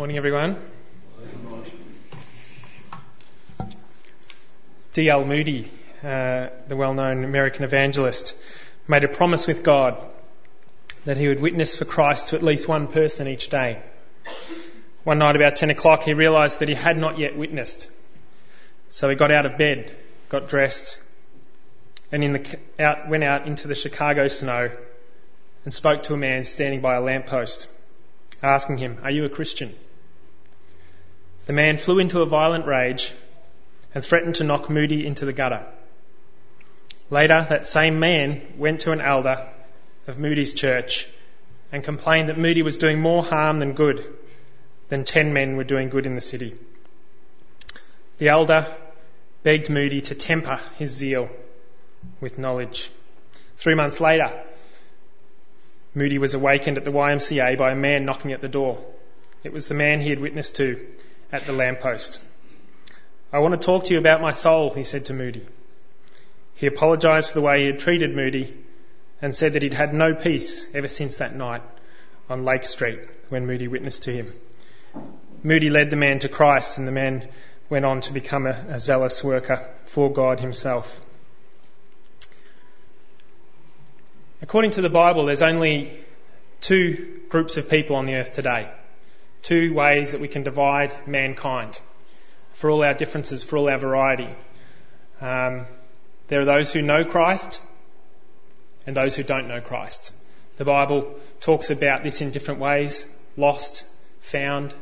Morning, everyone. D.L. Moody, uh, the well known American evangelist, made a promise with God that he would witness for Christ to at least one person each day. One night about 10 o'clock, he realised that he had not yet witnessed. So he got out of bed, got dressed, and the, out, went out into the Chicago snow and spoke to a man standing by a lamppost, asking him, Are you a Christian? The man flew into a violent rage and threatened to knock Moody into the gutter. Later, that same man went to an elder of Moody's church and complained that Moody was doing more harm than good than ten men were doing good in the city. The elder begged Moody to temper his zeal with knowledge. Three months later, Moody was awakened at the YMCA by a man knocking at the door. It was the man he had witnessed to at the lamppost. I want to talk to you about my soul, he said to Moody. He apologised for the way he had treated Moody and said that he'd had no peace ever since that night on Lake Street when Moody witnessed to him. Moody led the man to Christ and the man went on to become a, a zealous worker for God himself. According to the Bible, there's only two groups of people on the earth today. Two ways that we can divide mankind for all our differences, for all our variety. Um, there are those who know Christ and those who don't know Christ. The Bible talks about this in different ways lost, found,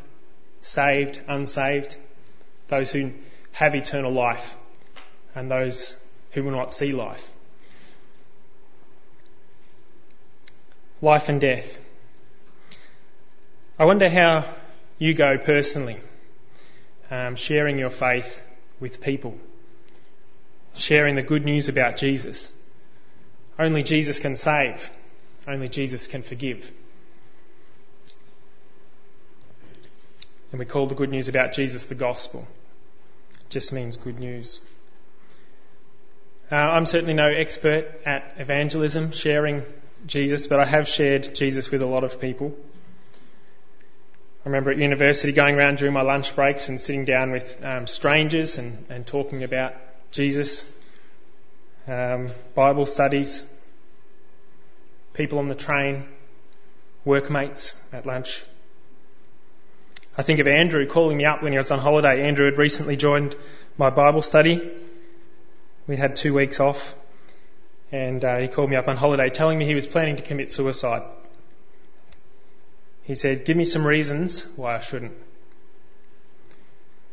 saved, unsaved, those who have eternal life, and those who will not see life. Life and death. I wonder how you go personally, um, sharing your faith with people, sharing the good news about Jesus. Only Jesus can save. Only Jesus can forgive. And we call the good news about Jesus the gospel. It just means good news. Uh, I'm certainly no expert at evangelism, sharing Jesus, but I have shared Jesus with a lot of people. I remember at university going around during my lunch breaks and sitting down with um, strangers and, and, talking about Jesus, um, Bible studies, people on the train, workmates at lunch. I think of Andrew calling me up when he was on holiday. Andrew had recently joined my Bible study. We had two weeks off, and uh, he called me up on holiday telling me he was planning to commit suicide. He said, Give me some reasons why I shouldn't.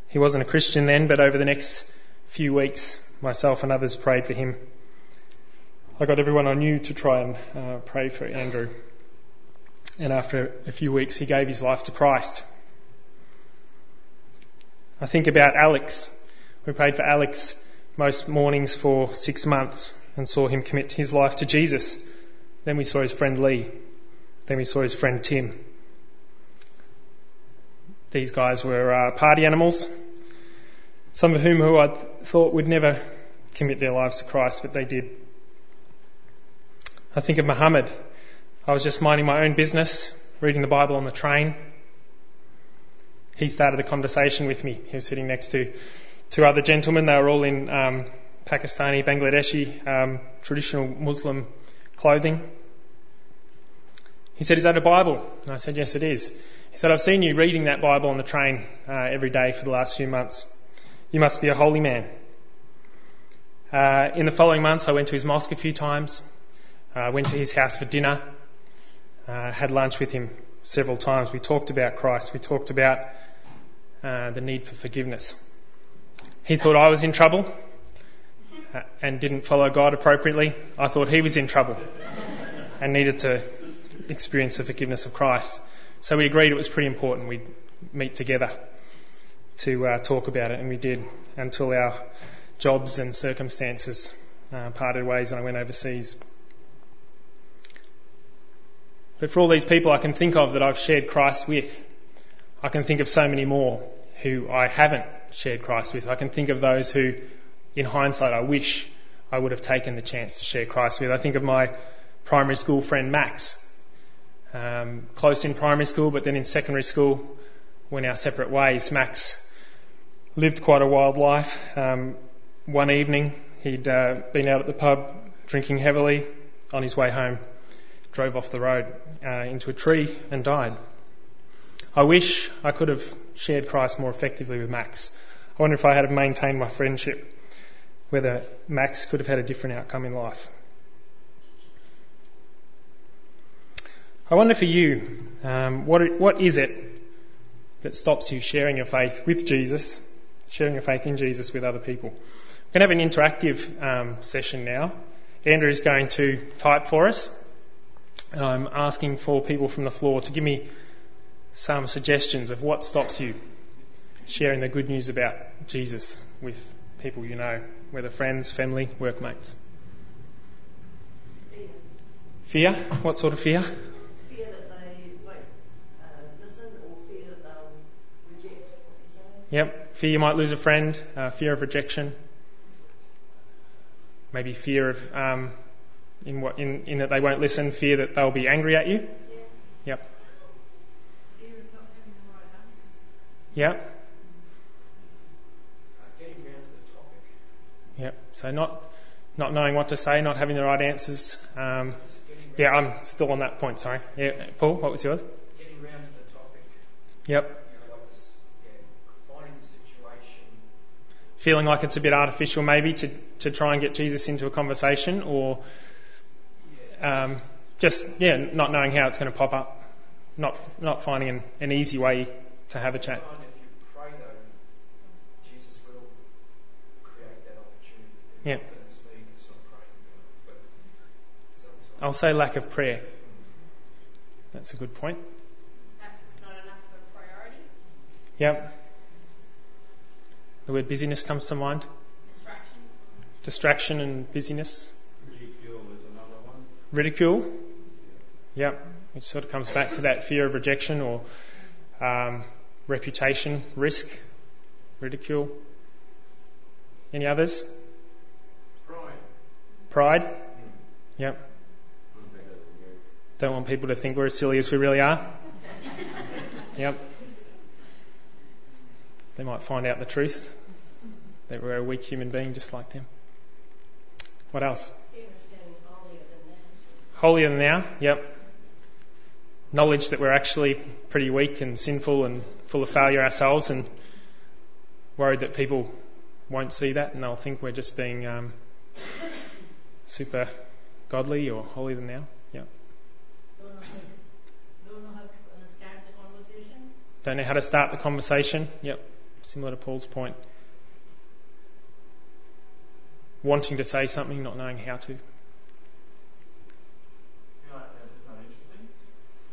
He wasn't a Christian then, but over the next few weeks, myself and others prayed for him. I got everyone I knew to try and uh, pray for Andrew. And after a few weeks, he gave his life to Christ. I think about Alex. We prayed for Alex most mornings for six months and saw him commit his life to Jesus. Then we saw his friend Lee. Then we saw his friend Tim. These guys were uh, party animals, some of whom who I thought would never commit their lives to Christ, but they did. I think of Muhammad. I was just minding my own business, reading the Bible on the train, he started the conversation with me. He was sitting next to two other gentlemen. They were all in um, Pakistani, Bangladeshi, um, traditional Muslim clothing. He said, Is that a Bible? And I said, Yes, it is. He said, I've seen you reading that Bible on the train uh, every day for the last few months. You must be a holy man. Uh, in the following months, I went to his mosque a few times, uh, went to his house for dinner, uh, had lunch with him several times. We talked about Christ. We talked about uh, the need for forgiveness. He thought I was in trouble uh, and didn't follow God appropriately. I thought he was in trouble and needed to experience the forgiveness of Christ. So we agreed it was pretty important we'd meet together to uh, talk about it, and we did until our jobs and circumstances uh, parted ways and I went overseas. But for all these people I can think of that I've shared Christ with, I can think of so many more who I haven't shared Christ with. I can think of those who, in hindsight, I wish I would have taken the chance to share Christ with. I think of my primary school friend Max. Um, close in primary school, but then in secondary school, went our separate ways. Max lived quite a wild life. Um, one evening, he'd uh, been out at the pub drinking heavily. On his way home, drove off the road uh, into a tree and died. I wish I could have shared Christ more effectively with Max. I wonder if I had maintained my friendship, whether Max could have had a different outcome in life. I wonder for you, um, what, what is it that stops you sharing your faith with Jesus, sharing your faith in Jesus with other people? We're going to have an interactive um, session now. Andrew is going to type for us, and I'm asking for people from the floor to give me some suggestions of what stops you sharing the good news about Jesus with people you know, whether friends, family, workmates. Fear. What sort of? Fear that they won't uh, listen or fear that they'll reject what you say. Yep. Fear you might lose a friend, uh, fear of rejection, maybe fear of um, in what in, in that they won't listen, fear that they'll be angry at you. Yeah. Yep. Fear of not having the right answers. Yep. Uh, getting round to the topic. Yep. So not not knowing what to say, not having the right answers. Um, yeah, I'm still on that point. Sorry. Yeah, Paul, what was yours? getting round to the topic. Yep. You know, like this, yeah, finding the situation. Feeling like it's a bit artificial, maybe to to try and get Jesus into a conversation, or um, just yeah, not knowing how it's going to pop up, not not finding an, an easy way to have a chat. I find if you pray though, Jesus will create that opportunity. And Yeah. Often it's me that's not praying, but sometimes. I'll say lack of prayer. That's a good point. Perhaps it's not enough of a priority. Yep. The word busyness comes to mind. Distraction. Distraction and busyness. Ridicule is another one. Ridicule. Yep. Which sort of comes back to that fear of rejection or um, reputation, risk, ridicule. Any others? Pride. Pride. Yep. I'm better than you. Don't want people to think we're as silly as we really are. Yep. They might find out the truth that we're a weak human being just like them. What else? Fear of sounding holier than that. Holier than thou. Yep. Knowledge that we're actually pretty weak and sinful and full of failure ourselves, and worried that people won't see that and they'll think we're just being um, super godly or holier than thou. Yep. Don't know how, don't know how to uh, start the conversation. Don't know how to start the conversation. Yep. Similar to Paul's point. Wanting to say something, not knowing how to.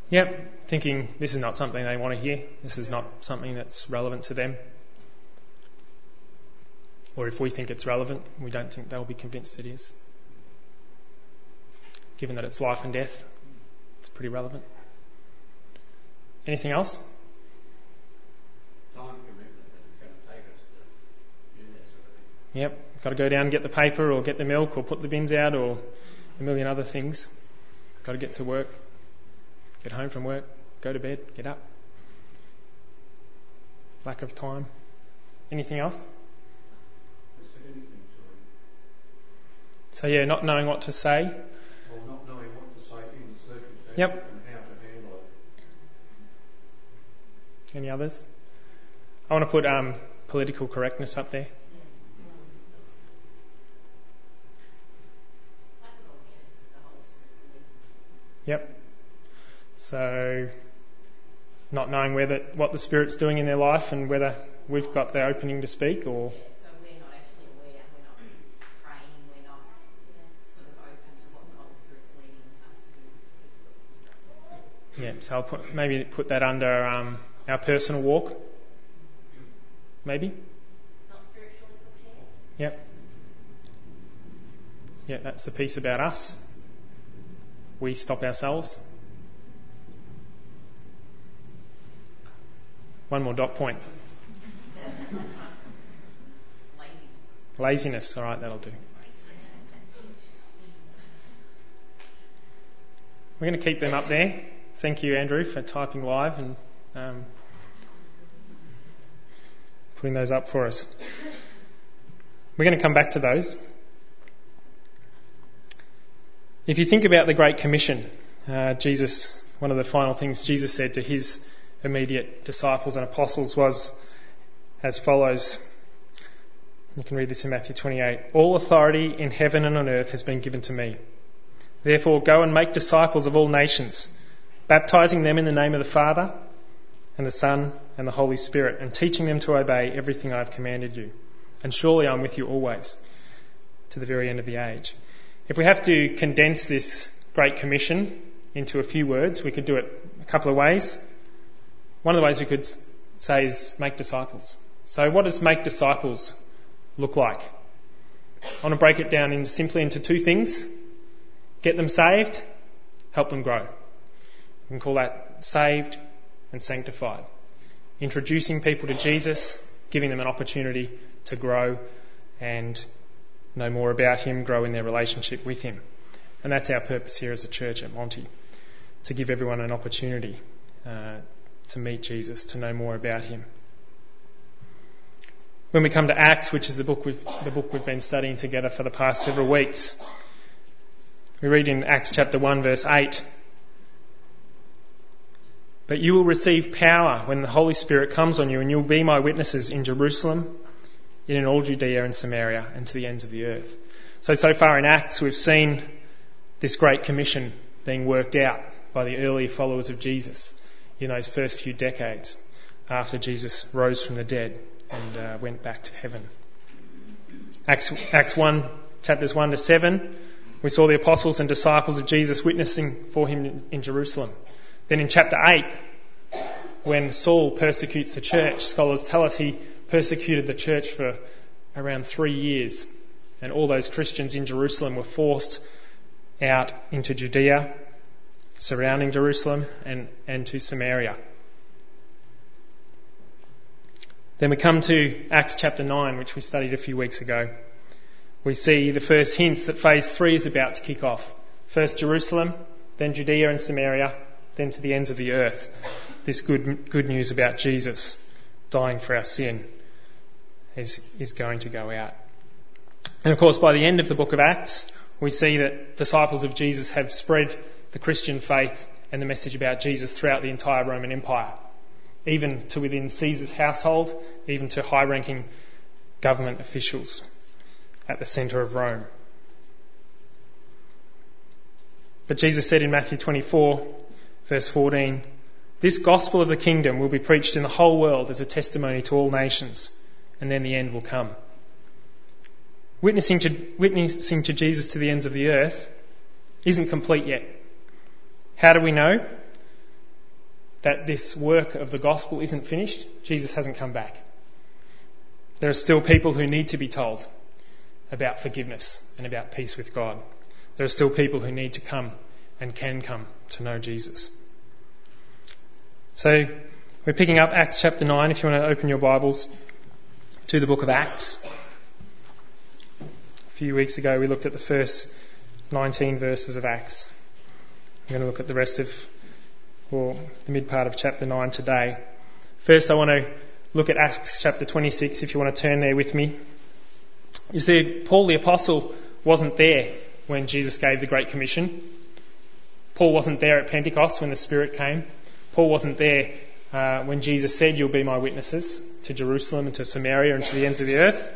Yep. Thinking this is not something they want to hear. This is not something that's relevant to them. Or if we think it's relevant, we don't think they'll be convinced it is. Given that it's life and death, it's pretty relevant. Anything else? Time commitment that it's going to take us to do that sort of thing. Yep. Got to go down and get the paper or get the milk or put the bins out or a million other things. Got to get to work, get home from work, go to bed, get up. Lack of time. Anything else? Has said anything to So yeah, not knowing what to say. Or not knowing what to say in the circumstances Yep. and how to handle it. Any others? I want to put um, political correctness up there. Lack of awareness of the Holy Spirit's leading. Yep. So not knowing whether what the Spirit's doing in their life and whether we've got the opening to speak or So we're not actually aware, we're not praying, we're not sort of open to what the Holy Spirit's leading us to do. yeah. So I'll put maybe put that under um, our personal walk. Maybe. Not spiritually prepared. Yep. Yeah, that's the piece about us. We stop ourselves. One more dot point. Laziness. Laziness. All right, that'll do. We're going to keep them up there. Thank you, Andrew, for typing live and um, putting those up for us. We're going to come back to those. If you think about the Great Commission, uh, Jesus, one of the final things Jesus said to his immediate disciples and apostles was as follows. You can read this in Matthew 28. All authority in heaven and on earth has been given to me. Therefore, go and make disciples of all nations, baptizing them in the name of the Father and the Son and the Holy Spirit, and teaching them to obey everything I have commanded you. And surely I'm with you always to the very end of the age. If we have to condense this Great Commission into a few words, we could do it a couple of ways. One of the ways we could say is make disciples. So, what does make disciples look like? I want to break it down in simply into two things get them saved, help them grow. We can call that saved and sanctified. Introducing people to Jesus, giving them an opportunity to grow and know more about Him, grow in their relationship with Him. And that's our purpose here as a church at Monty, to give everyone an opportunity uh, to meet Jesus, to know more about Him. When we come to Acts, which is the book we've, the book we've been studying together for the past several weeks, we read in Acts chapter 1 verse 8, But you will receive power when the Holy Spirit comes on you and you'll be my witnesses in Jerusalem, in all Judea and Samaria and to the ends of the earth. So, so far in Acts we've seen this great commission being worked out by the early followers of Jesus in those first few decades after Jesus rose from the dead and uh, went back to heaven. Acts, Acts 1, chapters 1 to 7, we saw the apostles and disciples of Jesus witnessing for him in Jerusalem. Then in chapter 8, when Saul persecutes the church, scholars tell us he persecuted the church for around three years. And all those Christians in Jerusalem were forced out into Judea, surrounding Jerusalem, and, and to Samaria. Then we come to Acts chapter 9, which we studied a few weeks ago we see the first hints that phase three is about to kick off. First Jerusalem, then Judea and Samaria, then to the ends of the earth. This good, good news about Jesus dying for our sin is, is going to go out. And of course, by the end of the book of Acts, we see that disciples of Jesus have spread the Christian faith and the message about Jesus throughout the entire Roman Empire, even to within Caesar's household, even to high ranking government officials at the centre of Rome. But Jesus said in Matthew 24, verse 14, This gospel of the kingdom will be preached in the whole world as a testimony to all nations, and then the end will come. Witnessing to, witnessing to Jesus to the ends of the earth isn't complete yet. How do we know that this work of the gospel isn't finished? Jesus hasn't come back. There are still people who need to be told about forgiveness and about peace with God. There are still people who need to come and can come to know Jesus. So we're picking up Acts chapter 9 if you want to open your Bibles to the book of Acts. A few weeks ago we looked at the first 19 verses of Acts. We're going to look at the rest of, or the mid part of chapter 9 today. First I want to look at Acts chapter 26 if you want to turn there with me. You see, Paul the Apostle wasn't there when Jesus gave the Great Commission. Paul wasn't there at Pentecost when the Spirit came. Paul wasn't there uh, when Jesus said, You'll be my witnesses to Jerusalem and to Samaria and to the ends of the earth.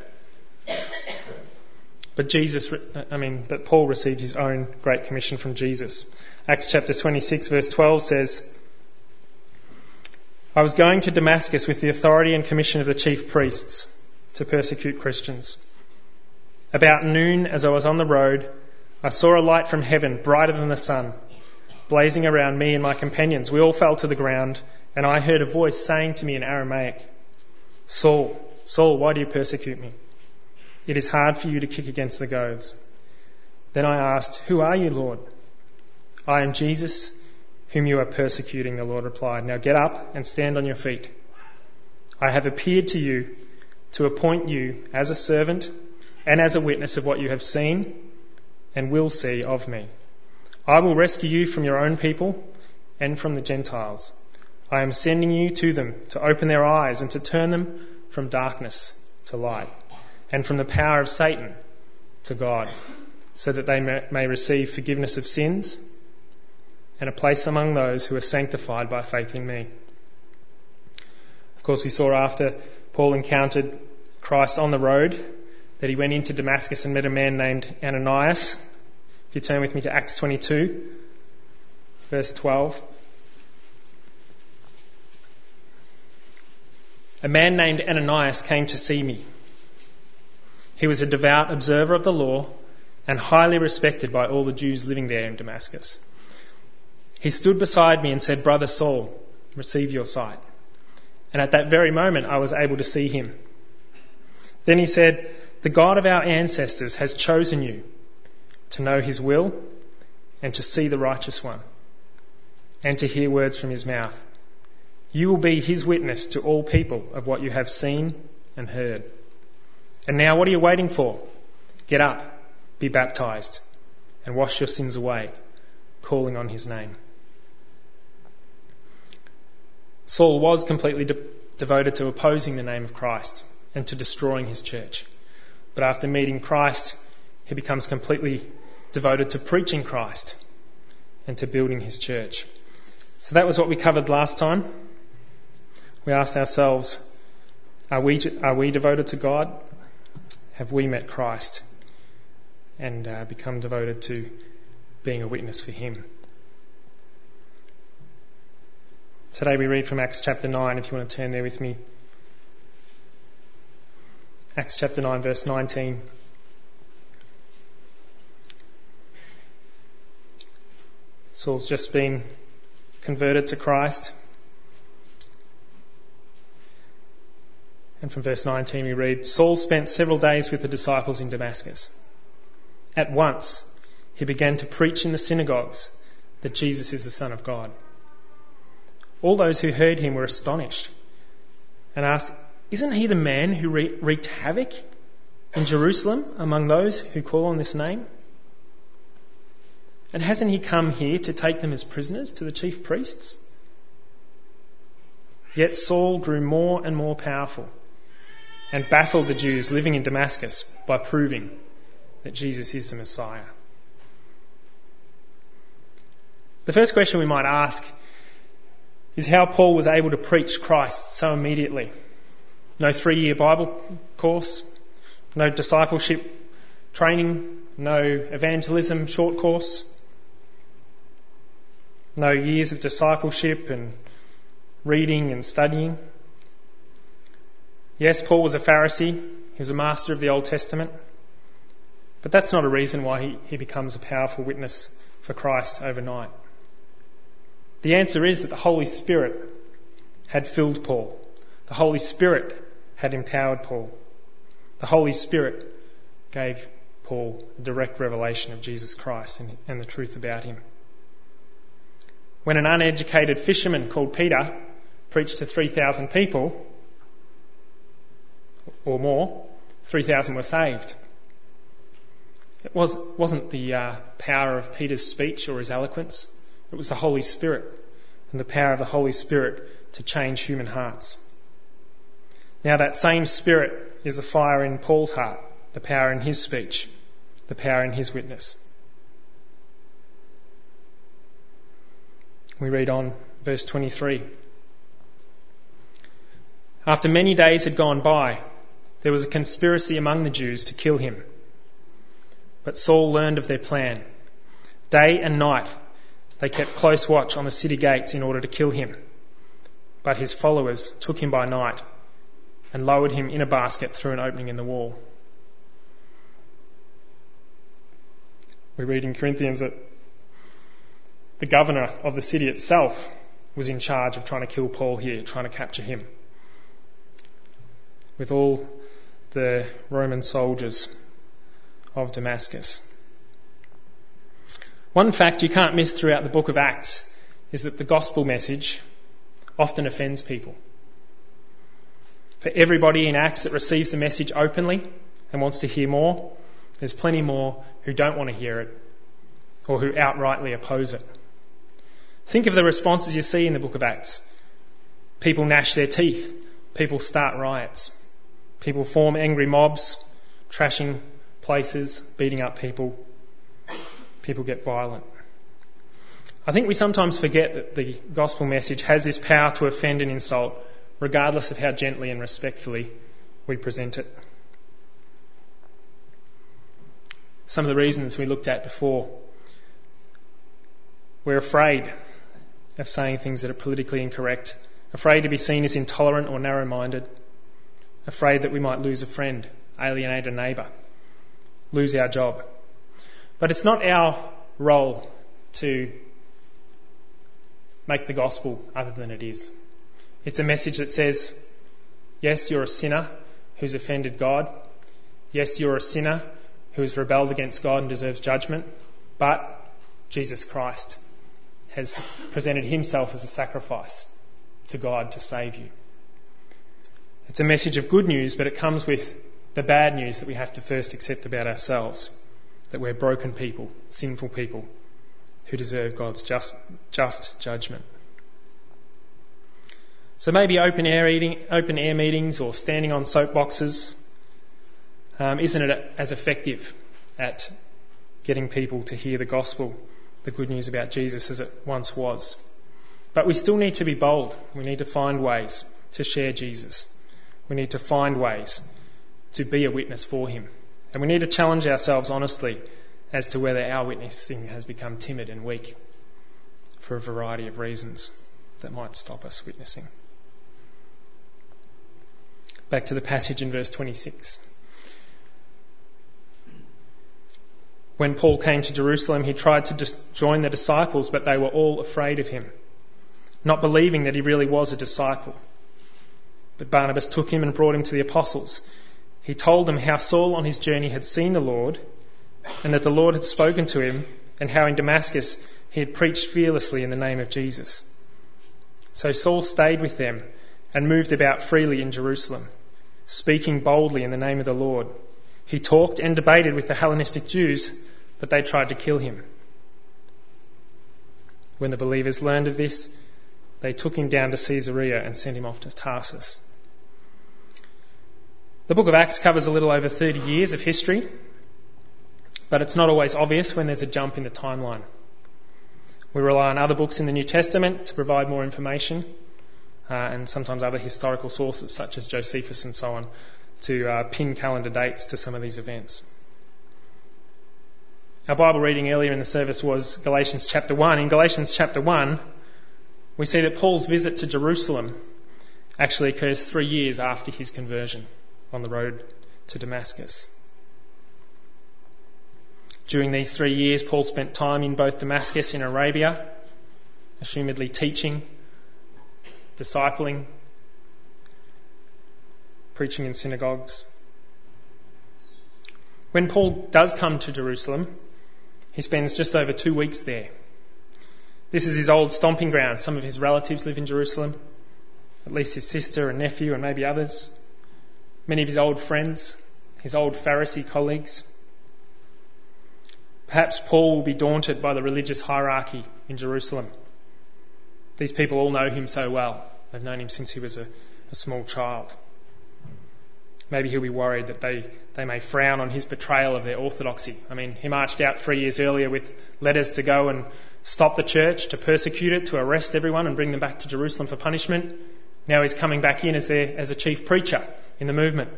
But Jesus, I mean, but Paul received his own Great Commission from Jesus. Acts chapter 26 verse 12 says, I was going to Damascus with the authority and commission of the chief priests to persecute Christians. About noon, as I was on the road, I saw a light from heaven, brighter than the sun, blazing around me and my companions. We all fell to the ground, and I heard a voice saying to me in Aramaic, Saul, Saul, why do you persecute me? It is hard for you to kick against the goads. Then I asked, Who are you, Lord? I am Jesus, whom you are persecuting, the Lord replied. Now get up and stand on your feet. I have appeared to you to appoint you as a servant and as a witness of what you have seen and will see of me. I will rescue you from your own people and from the Gentiles. I am sending you to them to open their eyes and to turn them from darkness to light, and from the power of Satan to God, so that they may receive forgiveness of sins and a place among those who are sanctified by faith in me. Of course, we saw after Paul encountered Christ on the road that he went into Damascus and met a man named Ananias. If you turn with me to Acts 22, verse 12. A man named Ananias came to see me. He was a devout observer of the law and highly respected by all the Jews living there in Damascus. He stood beside me and said, Brother Saul, receive your sight. And at that very moment I was able to see him. Then he said, The God of our ancestors has chosen you to know his will and to see the righteous one and to hear words from his mouth. You will be his witness to all people of what you have seen and heard. And now, what are you waiting for? Get up, be baptized, and wash your sins away, calling on his name. Saul was completely de- devoted to opposing the name of Christ and to destroying his church. But after meeting Christ, he becomes completely devoted to preaching Christ and to building his church. So that was what we covered last time we ask ourselves, are we, are we devoted to God? Have we met Christ and uh, become devoted to being a witness for Him? Today we read from Acts chapter 9, if you want to turn there with me. Acts chapter 9, verse 19. Saul's just been converted to Christ. And from verse 19 we read Saul spent several days with the disciples in Damascus. At once he began to preach in the synagogues that Jesus is the Son of God. All those who heard him were astonished and asked, Isn't he the man who wreaked havoc in Jerusalem among those who call on this name? And hasn't he come here to take them as prisoners to the chief priests? Yet Saul grew more and more powerful and baffled the Jews living in Damascus by proving that Jesus is the Messiah. The first question we might ask is how Paul was able to preach Christ so immediately. No three year Bible course, no discipleship training, no evangelism short course, no years of discipleship and reading and studying. Yes, Paul was a Pharisee. He was a master of the Old Testament. But that's not a reason why he, he becomes a powerful witness for Christ overnight. The answer is that the Holy Spirit had filled Paul. The Holy Spirit had empowered Paul. The Holy Spirit gave Paul a direct revelation of Jesus Christ and, and the truth about him. When an uneducated fisherman called Peter preached to 3,000 people, or more, 3,000 were saved. It was, wasn't the uh, power of Peter's speech or his eloquence, it was the Holy Spirit and the power of the Holy Spirit to change human hearts. Now, that same Spirit is the fire in Paul's heart, the power in his speech, the power in his witness. We read on, verse 23. After many days had gone by, there was a conspiracy among the Jews to kill him. But Saul learned of their plan. Day and night they kept close watch on the city gates in order to kill him. But his followers took him by night and lowered him in a basket through an opening in the wall. We read in Corinthians that the governor of the city itself was in charge of trying to kill Paul here, trying to capture him. With all the Roman soldiers of Damascus. One fact you can't miss throughout the book of Acts is that the gospel message often offends people. For everybody in Acts that receives the message openly and wants to hear more, there's plenty more who don't want to hear it or who outrightly oppose it. Think of the responses you see in the book of Acts. People gnash their teeth. People start riots. People form angry mobs, trashing places, beating up people. People get violent. I think we sometimes forget that the gospel message has this power to offend and insult, regardless of how gently and respectfully we present it. Some of the reasons we looked at before. We're afraid of saying things that are politically incorrect, afraid to be seen as intolerant or narrow minded, afraid that we might lose a friend, alienate a neighbour, lose our job. But it's not our role to make the gospel other than it is. It's a message that says, yes, you're a sinner who's offended God. Yes, you're a sinner who has rebelled against God and deserves judgment. But Jesus Christ has presented himself as a sacrifice to God to save you. It's a message of good news, but it comes with the bad news that we have to first accept about ourselves that we're broken people, sinful people who deserve God's just, just judgment. So maybe open air, eating, open air meetings or standing on soapboxes um, isn't it as effective at getting people to hear the gospel, the good news about Jesus as it once was. But we still need to be bold. We need to find ways to share Jesus. We need to find ways to be a witness for him. And we need to challenge ourselves honestly as to whether our witnessing has become timid and weak for a variety of reasons that might stop us witnessing. Back to the passage in verse 26. When Paul came to Jerusalem, he tried to join the disciples, but they were all afraid of him, not believing that he really was a disciple. But Barnabas took him and brought him to the apostles. He told them how Saul on his journey had seen the Lord and that the Lord had spoken to him, and how in Damascus he had preached fearlessly in the name of Jesus. So Saul stayed with them and moved about freely in Jerusalem, speaking boldly in the name of the Lord. He talked and debated with the Hellenistic Jews, but they tried to kill him. When the believers learned of this, they took him down to Caesarea and sent him off to Tarsus. The book of Acts covers a little over 30 years of history, but it's not always obvious when there's a jump in the timeline. We rely on other books in the New Testament to provide more information, uh, and sometimes other historical sources such as Josephus and so on to uh, pin calendar dates to some of these events. Our Bible reading earlier in the service was Galatians chapter 1. In Galatians chapter 1, we see that Paul's visit to Jerusalem actually occurs three years after his conversion on the road to Damascus. During these three years, Paul spent time in both Damascus in Arabia, assumedly teaching, discipling, preaching in synagogues. When Paul does come to Jerusalem, he spends just over two weeks there. This is his old stomping ground. Some of his relatives live in Jerusalem, at least his sister and nephew, and maybe others. Many of his old friends, his old Pharisee colleagues. Perhaps Paul will be daunted by the religious hierarchy in Jerusalem. These people all know him so well. They've known him since he was a, a small child. Maybe he'll be worried that they, they may frown on his betrayal of their orthodoxy. I mean, he marched out three years earlier with letters to go and stop the church, to persecute it, to arrest everyone and bring them back to Jerusalem for punishment. Now he's coming back in as, their, as a chief preacher in the movement.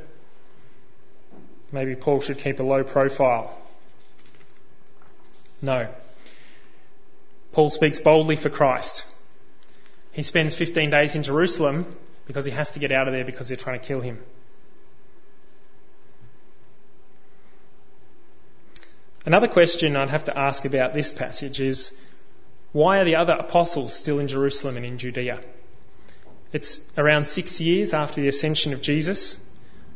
Maybe Paul should keep a low profile no. Paul speaks boldly for Christ. He spends 15 days in Jerusalem because he has to get out of there because they're trying to kill him. Another question I'd have to ask about this passage is why are the other apostles still in Jerusalem and in Judea? It's around six years after the ascension of Jesus.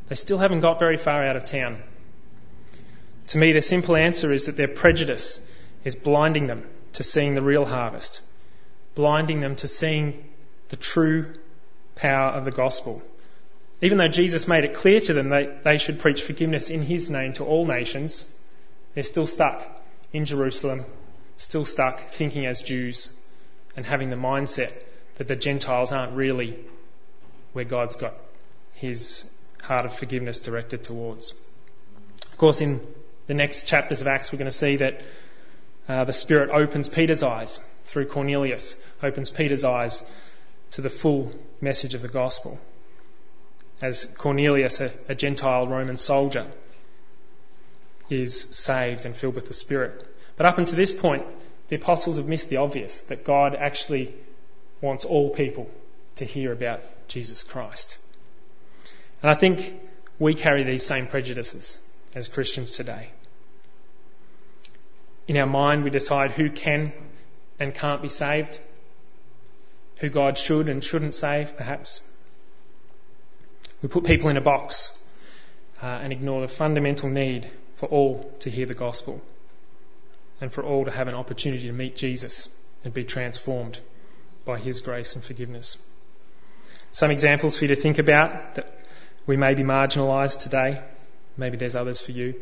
They still haven't got very far out of town. To me, the simple answer is that their prejudice is blinding them to seeing the real harvest, blinding them to seeing the true power of the gospel. Even though Jesus made it clear to them that they should preach forgiveness in his name to all nations, they're still stuck in Jerusalem, still stuck thinking as Jews and having the mindset that the Gentiles aren't really where God's got his heart of forgiveness directed towards. Of course, in the next chapters of Acts, we're going to see that uh, the Spirit opens Peter's eyes through Cornelius, opens Peter's eyes to the full message of the gospel. As Cornelius, a, a Gentile Roman soldier, is saved and filled with the Spirit. But up until this point, the apostles have missed the obvious that God actually wants all people to hear about Jesus Christ. And I think we carry these same prejudices as Christians today. In our mind, we decide who can and can't be saved, who God should and shouldn't save, perhaps. We put people in a box uh, and ignore the fundamental need for all to hear the gospel and for all to have an opportunity to meet Jesus and be transformed by his grace and forgiveness. Some examples for you to think about that we may be marginalised today. Maybe there's others for you.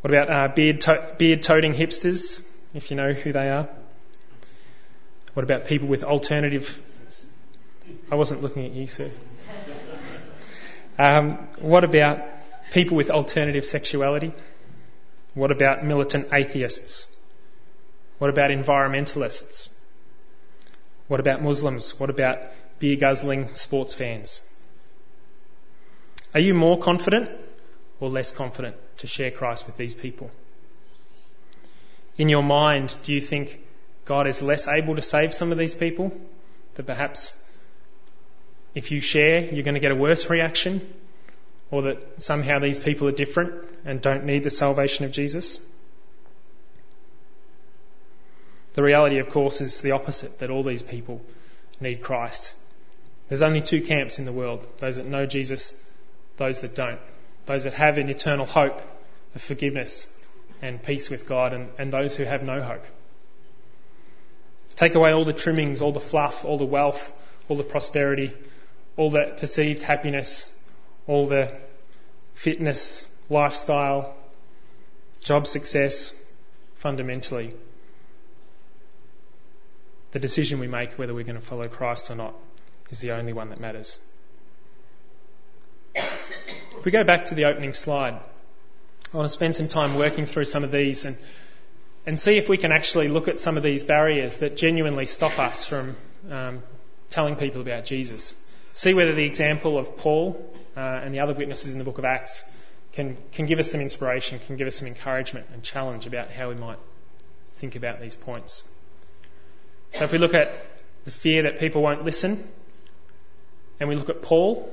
What about uh, beard, to- beard toting hipsters, if you know who they are? What about people with alternative? I wasn't looking at you, sir. Um, what about people with alternative sexuality? What about militant atheists? What about environmentalists? What about Muslims? What about beer guzzling sports fans? Are you more confident or less confident to share Christ with these people? In your mind, do you think God is less able to save some of these people? That perhaps if you share, you're going to get a worse reaction? Or that somehow these people are different and don't need the salvation of Jesus? The reality, of course, is the opposite that all these people need Christ. There's only two camps in the world those that know Jesus, those that don't. Those that have an eternal hope of forgiveness and peace with God, and, and those who have no hope. Take away all the trimmings, all the fluff, all the wealth, all the prosperity, all the perceived happiness, all the fitness, lifestyle, job success, fundamentally the decision we make whether we're going to follow Christ or not is the only one that matters. If we go back to the opening slide, I want to spend some time working through some of these and, and see if we can actually look at some of these barriers that genuinely stop us from um, telling people about Jesus. See whether the example of Paul uh, and the other witnesses in the book of Acts can, can give us some inspiration, can give us some encouragement and challenge about how we might think about these points. So if we look at the fear that people won't listen, and we look at Paul,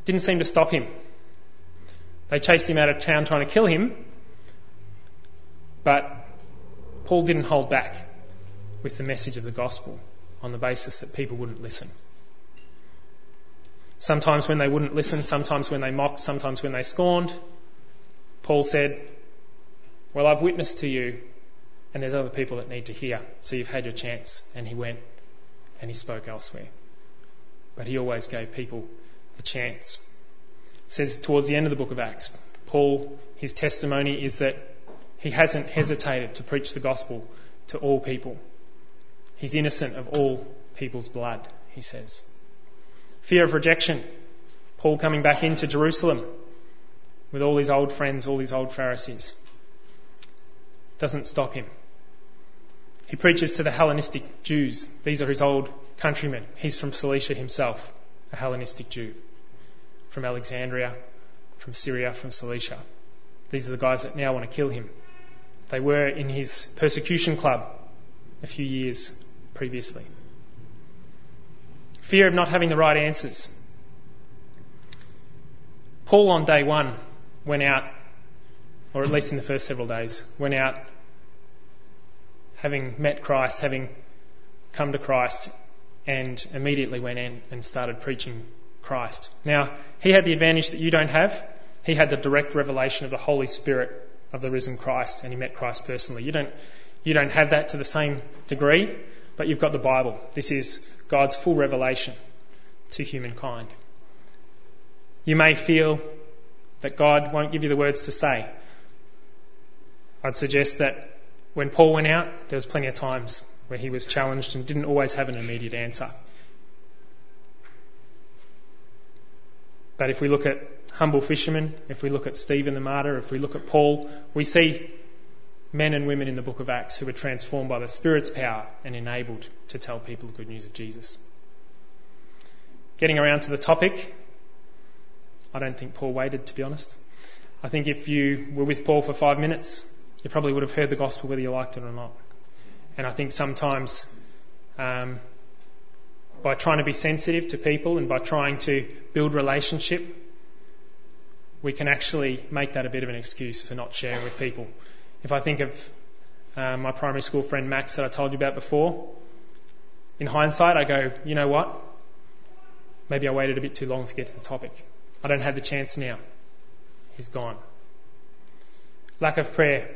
it didn't seem to stop him. They chased him out of town trying to kill him, but Paul didn't hold back with the message of the gospel on the basis that people wouldn't listen. Sometimes when they wouldn't listen, sometimes when they mocked, sometimes when they scorned, Paul said, Well, I've witnessed to you and there's other people that need to hear. So you've had your chance. And he went and he spoke elsewhere. But he always gave people the chance. It says towards the end of the book of Acts, Paul, his testimony is that he hasn't hesitated to preach the gospel to all people. He's innocent of all people's blood, he says. Fear of rejection. Paul coming back into Jerusalem with all his old friends, all his old Pharisees. Doesn't stop him. He preaches to the Hellenistic Jews. These are his old countrymen. He's from Cilicia himself, a Hellenistic Jew. From Alexandria, from Syria, from Cilicia. These are the guys that now want to kill him. They were in his persecution club a few years previously. Fear of not having the right answers. Paul on day one went out, or at least in the first several days, went out having met Christ, having come to Christ, and immediately went in and started preaching Christ. Now, he had the advantage that you don't have. He had the direct revelation of the Holy Spirit of the risen Christ, and he met Christ personally. You don't, you don't have that to the same degree, but you've got the Bible. This is God's full revelation to humankind. You may feel that God won't give you the words to say. I'd suggest that when Paul went out, there was plenty of times where he was challenged and didn't always have an immediate answer. But if we look at humble fishermen, if we look at Stephen the martyr, if we look at Paul, we see men and women in the book of Acts who were transformed by the Spirit's power and enabled to tell people the good news of Jesus. Getting around to the topic, I don't think Paul waited, to be honest. I think if you were with Paul for five minutes, you probably would have heard the gospel whether you liked it or not. And I think sometimes um, by trying to be sensitive to people and by trying to build relationship, we can actually make that a bit of an excuse for not sharing with people. If I think of uh, my primary school friend Max that I told you about before, in hindsight, I go, you know what? Maybe I waited a bit too long to get to the topic. I don't have the chance now. He's gone. Lack of prayer.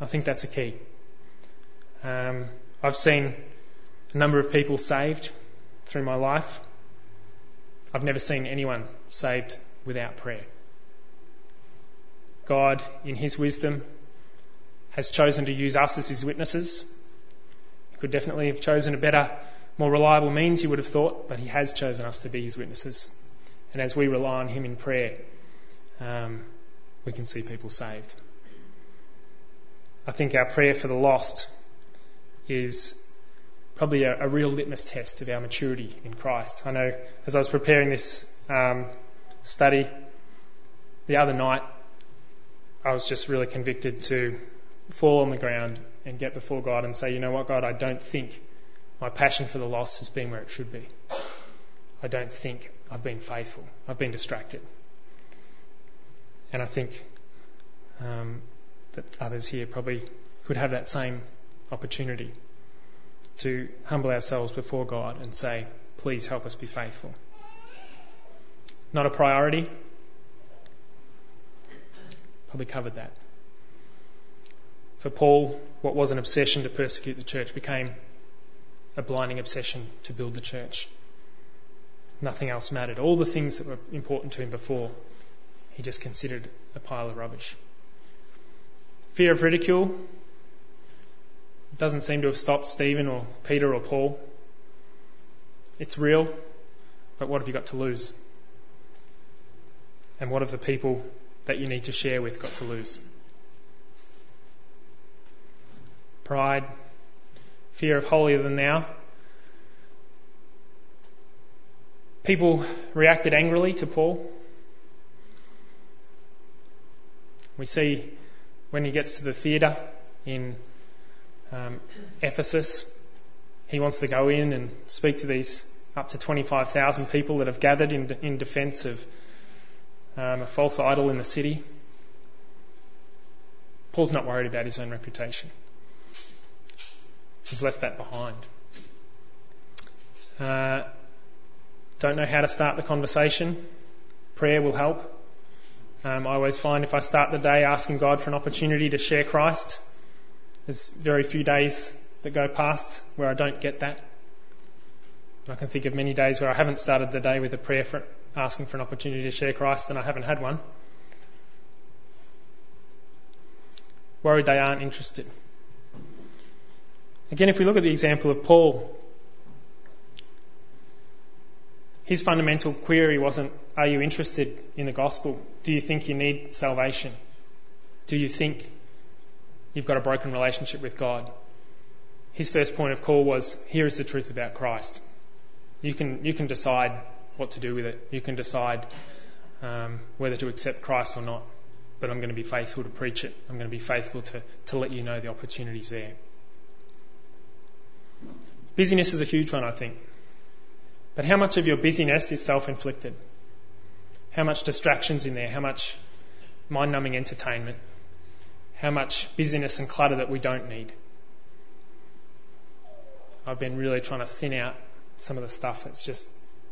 I think that's a key. Um, I've seen a number of people saved through my life. I've never seen anyone saved without prayer. God, in His wisdom, has chosen to use us as His witnesses. He could definitely have chosen a better, more reliable means, you would have thought, but He has chosen us to be His witnesses. And as we rely on Him in prayer, um, we can see people saved. I think our prayer for the lost is probably a, a real litmus test of our maturity in Christ. I know as I was preparing this um, study the other night, I was just really convicted to fall on the ground and get before God and say, you know what, God, I don't think my passion for the lost has been where it should be. I don't think I've been faithful. I've been distracted. And I think um, that others here probably could have that same opportunity to humble ourselves before God and say, please help us be faithful. Not a priority. Probably covered that. For Paul, what was an obsession to persecute the church became a blinding obsession to build the church. Nothing else mattered. All the things that were important to him before, he just considered a pile of rubbish. Fear of ridicule doesn't seem to have stopped Stephen or Peter or Paul. It's real, but what have you got to lose? And what have the people that you need to share with got to lose? Pride, fear of holier than thou. People reacted angrily to Paul. We see when he gets to the theatre in um, Ephesus, he wants to go in and speak to these up to 25,000 people that have gathered in, in defence of um, a false idol in the city. Paul's not worried about his own reputation. He's left that behind. Uh, don't know how to start the conversation. Prayer will help. Um, I always find if I start the day asking God for an opportunity to share Christ, there's very few days that go past where I don't get that. I can think of many days where I haven't started the day with a prayer for asking for an opportunity to share Christ and I haven't had one. Worried they aren't interested. Again, if we look at the example of Paul, his fundamental query wasn't, Are you interested in the gospel? Do you think you need salvation? Do you think you've got a broken relationship with God? His first point of call was, Here is the truth about Christ. You can, you can decide what to do with it. You can decide um, whether to accept Christ or not. But I'm going to be faithful to preach it. I'm going to be faithful to, to let you know the opportunities there. Busyness is a huge one, I think. But how much of your busyness is self inflicted? How much distractions in there? How much mind numbing entertainment? How much busyness and clutter that we don't need? I've been really trying to thin out some of the stuff that's just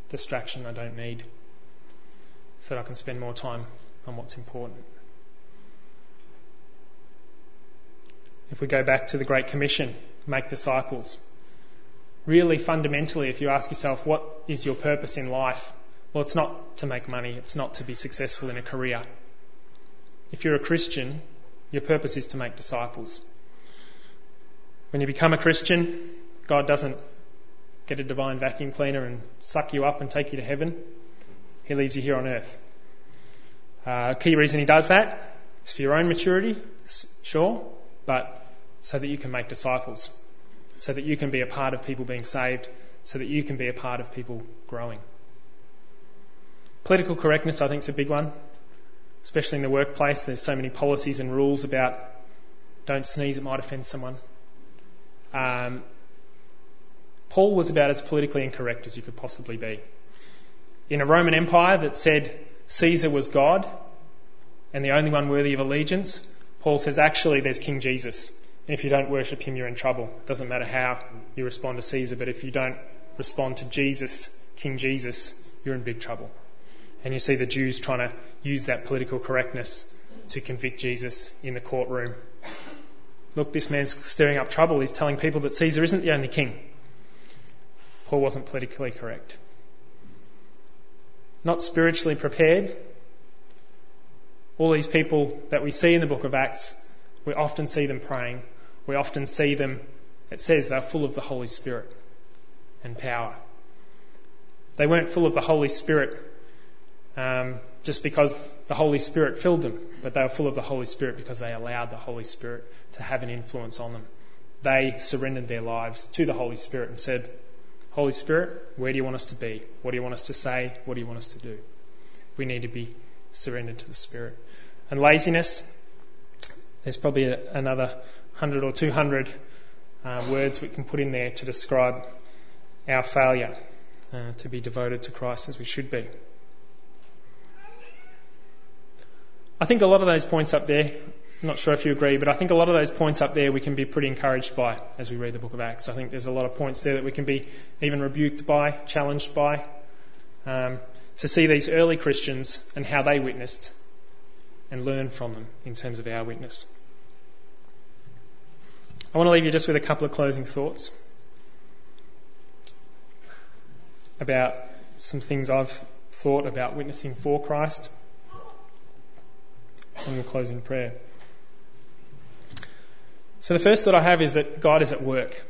distraction I don't need so that I can spend more time on what's important. If we go back to the Great Commission, make disciples really fundamentally, if you ask yourself, what is your purpose in life? Well, it's not to make money, it's not to be successful in a career. If you're a Christian, your purpose is to make disciples. When you become a Christian, God doesn't get a divine vacuum cleaner and suck you up and take you to heaven. He leaves you here on earth. Uh, key reason he does that is for your own maturity, sure, but so that you can make disciples, so that you can be a part of people being saved, so that you can be a part of people growing. Political correctness, I think, is a big one, especially in the workplace. There's so many policies and rules about don't sneeze, it might offend someone. Um, Paul was about as politically incorrect as you could possibly be. In a Roman Empire that said Caesar was God and the only one worthy of allegiance, Paul says actually there's King Jesus. And if you don't worship him, you're in trouble. It doesn't matter how you respond to Caesar, but if you don't respond to Jesus, King Jesus, you're in big trouble. And you see the Jews trying to use that political correctness to convict Jesus in the courtroom. Look, this man's stirring up trouble. He's telling people that Caesar isn't the only king. Paul wasn't politically correct. Not spiritually prepared. All these people that we see in the book of Acts, we often see them praying. We often see them, it says they're full of the Holy Spirit and power. They weren't full of the Holy Spirit um, just because the Holy Spirit filled them, but they were full of the Holy Spirit because they allowed the Holy Spirit to have an influence on them. They surrendered their lives to the Holy Spirit and said, Holy Spirit, where do you want us to be? What do you want us to say? What do you want us to do? We need to be surrendered to the Spirit. And laziness, there's probably a, another 100 or 200 uh, words we can put in there to describe our failure uh, to be devoted to Christ as we should be. I think a lot of those points up there, I'm not sure if you agree, but I think a lot of those points up there we can be pretty encouraged by as we read the book of Acts. I think there's a lot of points there that we can be even rebuked by, challenged by, um, to see these early Christians and how they witnessed and learn from them in terms of our witness. I want to leave you just with a couple of closing thoughts about some things I've thought about witnessing for Christ and we'll close in prayer. So the first that I have is that God is at work.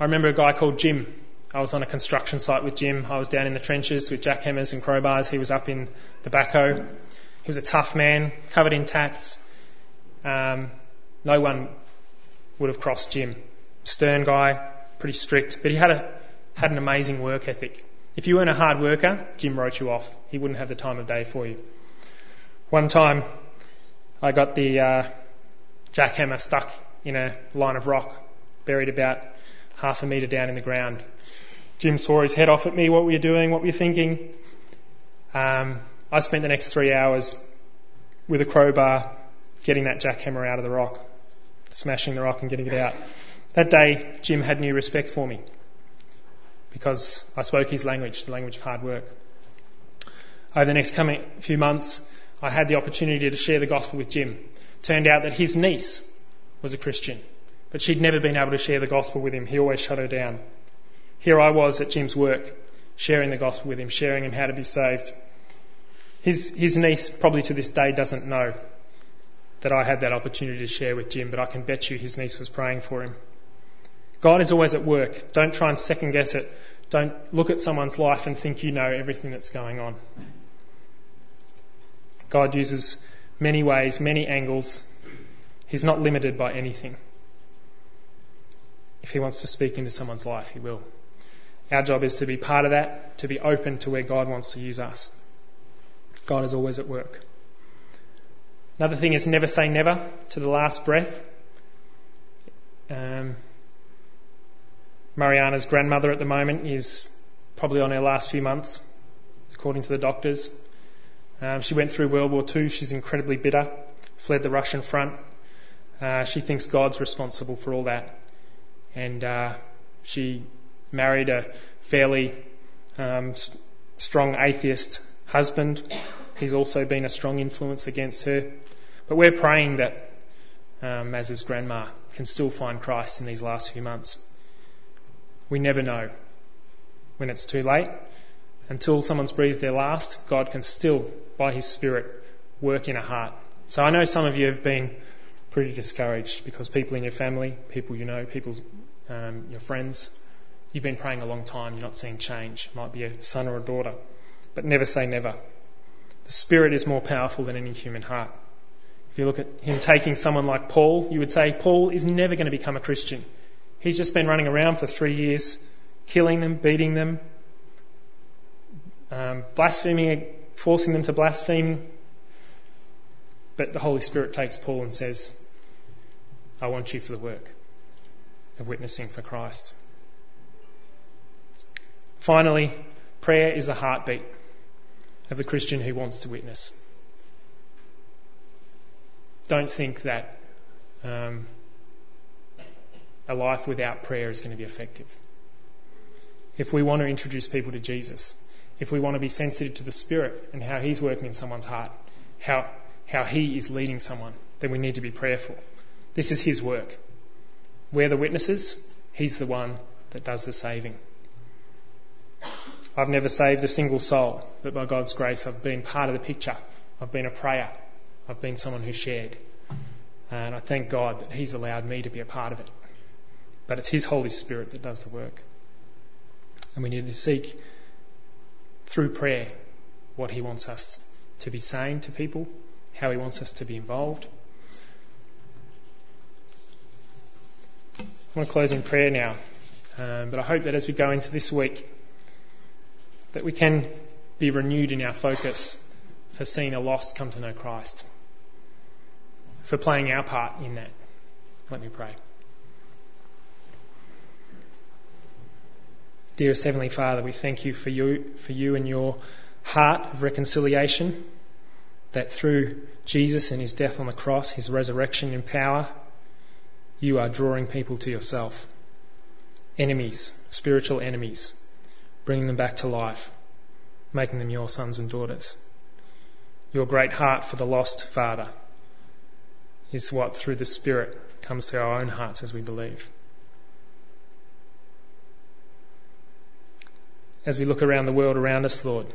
I remember a guy called Jim. I was on a construction site with Jim. I was down in the trenches with jackhammers and crowbars. He was up in the backhoe. He was a tough man, covered in tats. Um, no one would have crossed Jim. Stern guy, pretty strict, but he had a had an amazing work ethic. If you weren't a hard worker, Jim wrote you off. He wouldn't have the time of day for you. One time, I got the uh, jackhammer stuck in a line of rock, buried about half a metre down in the ground. Jim saw his head off at me. What were you doing? What were you thinking? Um, I spent the next three hours with a crowbar getting that jackhammer out of the rock, smashing the rock and getting it out. That day, Jim had new respect for me because I spoke his language, the language of hard work. Over the next coming few months, I had the opportunity to share the gospel with Jim. Turned out that his niece was a Christian, but she'd never been able to share the gospel with him. He always shut her down. Here I was at Jim's work, sharing the gospel with him, sharing him how to be saved. His, his niece probably to this day doesn't know that I had that opportunity to share with Jim, but I can bet you his niece was praying for him. God is always at work. Don't try and second guess it. Don't look at someone's life and think you know everything that's going on. God uses many ways, many angles. He's not limited by anything. If He wants to speak into someone's life, He will. Our job is to be part of that, to be open to where God wants to use us. God is always at work. Another thing is never say never to the last breath. Um, Mariana's grandmother at the moment is probably on her last few months, according to the doctors. Um, she went through World War II. She's incredibly bitter, fled the Russian front. Uh, she thinks God's responsible for all that. And uh, she married a fairly um, strong atheist husband. He's also been a strong influence against her. But we're praying that um, Maz's grandma can still find Christ in these last few months. We never know when it's too late. Until someone's breathed their last, God can still, by His Spirit, work in a heart. So I know some of you have been pretty discouraged because people in your family, people you know, people, um, your friends, you've been praying a long time, you're not seeing change. It might be a son or a daughter. but never say never. The Spirit is more powerful than any human heart. If you look at him taking someone like Paul, you would say Paul is never going to become a Christian. He's just been running around for three years, killing them, beating them, um, blaspheming, forcing them to blaspheme. But the Holy Spirit takes Paul and says, I want you for the work of witnessing for Christ. Finally, prayer is a heartbeat of the Christian who wants to witness. Don't think that um, a life without prayer is going to be effective. If we want to introduce people to Jesus, if we want to be sensitive to the Spirit and how He's working in someone's heart, how, how He is leading someone, then we need to be prayerful. This is His work. We're the witnesses, He's the one that does the saving. I've never saved a single soul, but by God's grace, I've been part of the picture. I've been a prayer. I've been someone who shared. And I thank God that He's allowed me to be a part of it. But it's His Holy Spirit that does the work. And we need to seek through prayer what He wants us to be saying to people, how He wants us to be involved. I want to close in prayer now. Um, but I hope that as we go into this week, that we can be renewed in our focus for seeing a lost come to know Christ, for playing our part in that. Let me pray. Dearest Heavenly Father, we thank you for you, for you and your heart of reconciliation, that through Jesus and his death on the cross, his resurrection in power, you are drawing people to yourself. Enemies, spiritual enemies, bringing them back to life, making them your sons and daughters. Your great heart for the lost, Father, is what through the Spirit comes to our own hearts as we believe. As we look around the world around us, Lord,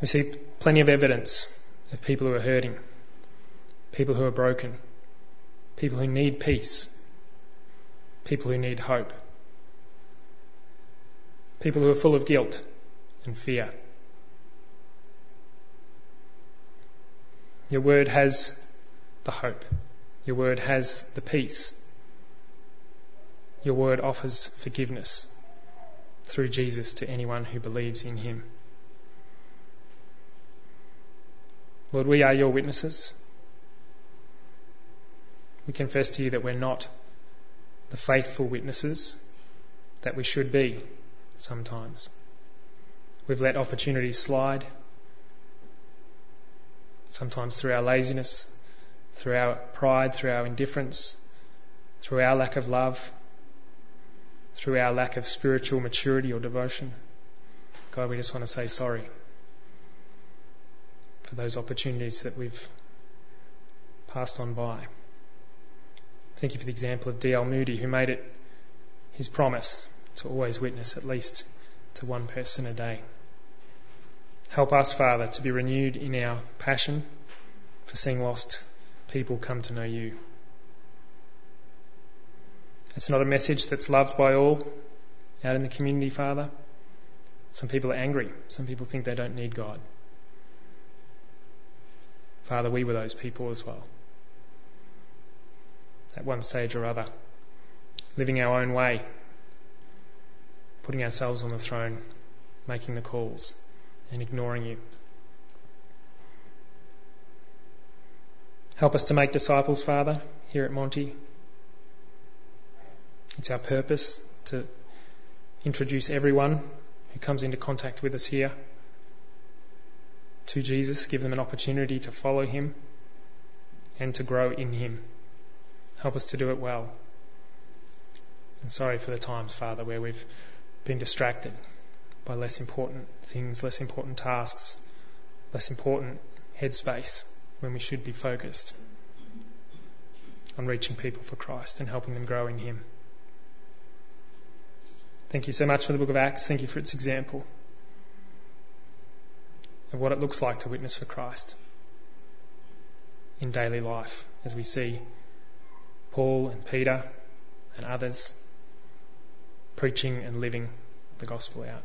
we see plenty of evidence of people who are hurting, people who are broken, people who need peace, people who need hope people who are full of guilt and fear. Your word has the hope. Your word has the peace. Your word offers forgiveness through Jesus to anyone who believes in him. Lord, we are your witnesses. We confess to you that we're not the faithful witnesses that we should be sometimes. We've let opportunities slide, sometimes through our laziness, through our pride, through our indifference, through our lack of love, through our lack of spiritual maturity or devotion. God, we just want to say sorry for those opportunities that we've passed on by. Thank you for the example of D.L. Moody, who made it his promise to always witness at least to one person a day. Help us, Father, to be renewed in our passion for seeing lost people come to know you. It's not a message that's loved by all out in the community, Father. Some people are angry. Some people think they don't need God. Father, we were those people as well. At one stage or other, living our own way, putting ourselves on the throne, making the calls, and ignoring you. Help us to make disciples, Father, here at Monty. It's our purpose to introduce everyone who comes into contact with us here to Jesus, give them an opportunity to follow him and to grow in him. Help us to do it well. And sorry for the times, Father, where we've been distracted by less important things, less important tasks, less important headspace when we should be focused on reaching people for Christ and helping them grow in Him. Thank you so much for the book of Acts. Thank you for its example of what it looks like to witness for Christ in daily life as we see Paul and Peter and others preaching and living the gospel out.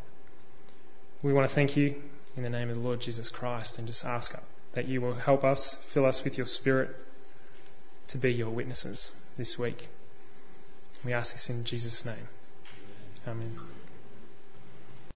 We want to thank you in the name of the Lord Jesus Christ and just ask that you will help us, fill us with your Spirit to be your witnesses this week. We ask this in Jesus' name. Amen.